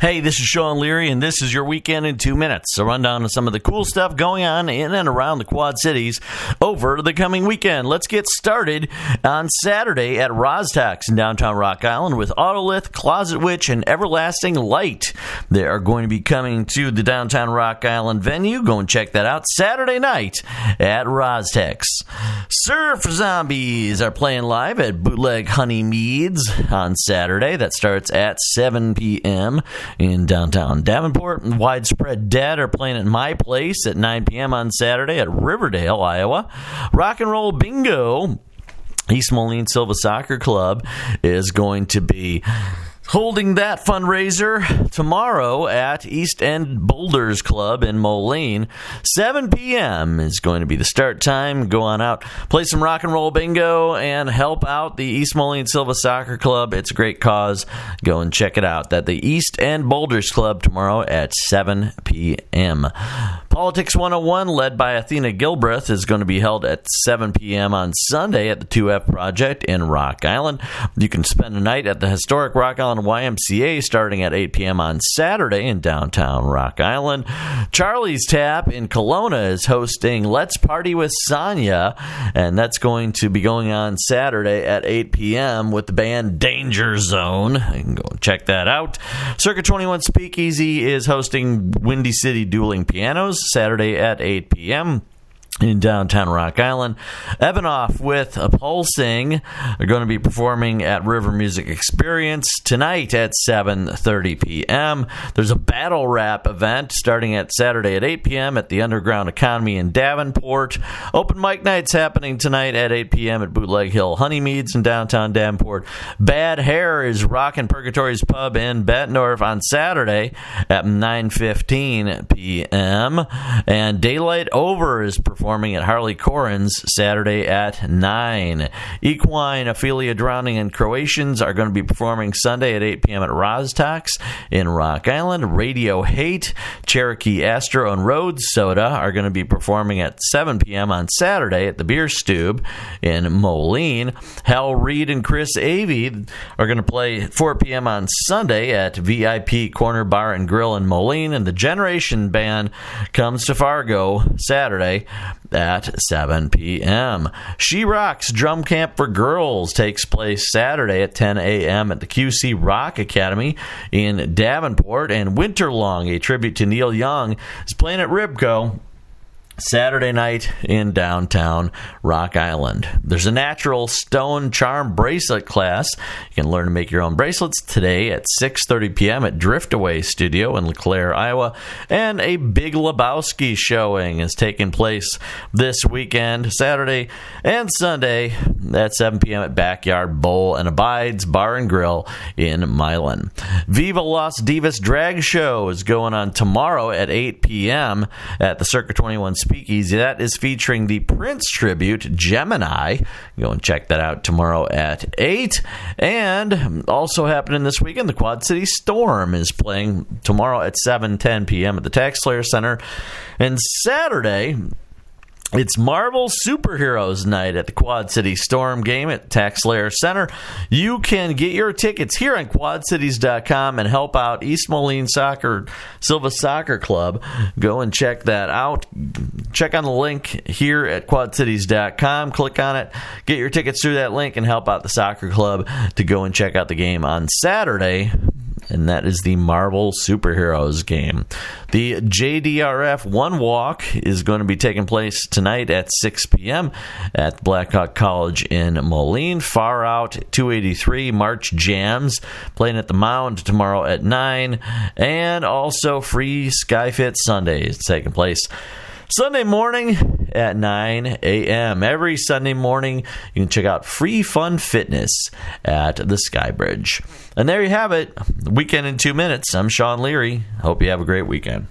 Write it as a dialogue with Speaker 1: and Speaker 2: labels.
Speaker 1: Hey, this is Sean Leary, and this is your weekend in two minutes. A rundown of some of the cool stuff going on in and around the Quad Cities over the coming weekend. Let's get started on Saturday at Rozz-Tox in downtown Rock Island with Autolith, Closet Witch, and Everlasting Light. They are going to be coming to the downtown Rock Island venue. Go and check that out Saturday night at Rozz-Tox. Surf Zombies are playing live at Bootleg Honey Meads on Saturday. That starts at 7 p.m in downtown Davenport. Widespread Dead are playing at my place at 9 p.m. on Saturday at Riverdale, Iowa. Rock and Roll Bingo. East Moline Silvis Soccer Club is going to be holding that fundraiser tomorrow at East End Boulders Club in Moline. 7 p.m. is going to be the start time. Go on out, play some rock and roll bingo, and help out the East Moline Silvis Soccer Club. It's a great cause. Go and check it out. That the East End Boulders Club tomorrow at 7 p.m. Politics 101, led by Athena Gilbreth, is going to be held at 7 p.m. on Sunday at the 2F Project in Rock Island. You can spend a night at the historic Rock Island YMCA starting at 8 p.m. on Saturday in downtown Rock Island. Charlie's Tap in Colona is hosting Let's Party with Sonya, and that's going to be going on Saturday at 8 p.m. with the band Danger Zone. You can go check that out. Circa 21 Speakeasy is hosting Windy City Dueling Pianos Saturday at 8 p.m in downtown Rock Island. Evanoff with Pulsing are going to be performing at River Music Experience tonight at 7:30 p.m. There's a battle rap event starting at Saturday at 8 p.m. at the Underground Economy in Davenport. Open mic nights happening tonight at 8 p.m. at Bootleg Hill Honeymeads in downtown Davenport. Bad Hair is rocking Purgatory's Pub in Bettendorf on Saturday at 9:15 p.m. and Daylight Over is performing performing at Harley Corin's Saturday at 9. Equine, Ophelia Drowning, and Croatians are going to be performing Sunday at 8 p.m. at Rozz-Tox in Rock Island. Radio Hate, Cherokee Astro, and Rhodes Soda are going to be performing at 7 p.m. on Saturday at the Bier Stube in Moline. Hal Reed and Chris Avey are going to play 4 p.m. on Sunday at VIP Corner Bar and Grill in Moline. And the Generation Band comes to Fargo Saturday at 7 p.m. She Rocks Drum Camp for Girls takes place Saturday at 10 a.m. at the QC Rock Academy in Davenport, and Winterlong, a tribute to Neil Young, is playing at Ribco Saturday night in downtown Rock Island. There's a natural stone charm bracelet class. You can learn to make your own bracelets today at 6:30 p.m. at Driftaway Studio in LeClaire, Iowa, and a Big Lebowski showing is taking place this weekend, Saturday and Sunday at 7 p.m. at Backyard Bowl and Abides Bar and Grill in Milan. Viva Las Divas Drag Show is going on tomorrow at 8 p.m. at the Circa 21 Speakeasy. That is featuring the Prince tribute, Gemini. Go and check that out tomorrow at 8. And also happening this weekend, the Quad City Storm is playing tomorrow at 7:10 p.m. at the Tax Slayer Center. And Saturday, it's Marvel Superheroes Night at the Quad City Storm game at Tax Slayer Center. You can get your tickets here on quadcities.com and help out East Moline Soccer Silvis Soccer Club. Go and check that out. Check on the link here at quadcities.com. Click on it. Get your tickets through that link and help out the soccer club to go and check out the game on Saturday and that is the Marvel Superheroes game. The JDRF One Walk is going to be taking place tonight at 6 p.m. at Blackhawk College in Moline. Far Out 283 March Jams playing at the Mound tomorrow at 9, and also Free Skyfit Sunday is taking place. Sunday morning at 9 a.m. Every Sunday morning, you can check out Free Fun Fitness at the Skybridge. And there you have it. Weekend in two minutes. I'm Sean Leary. Hope you have a great weekend.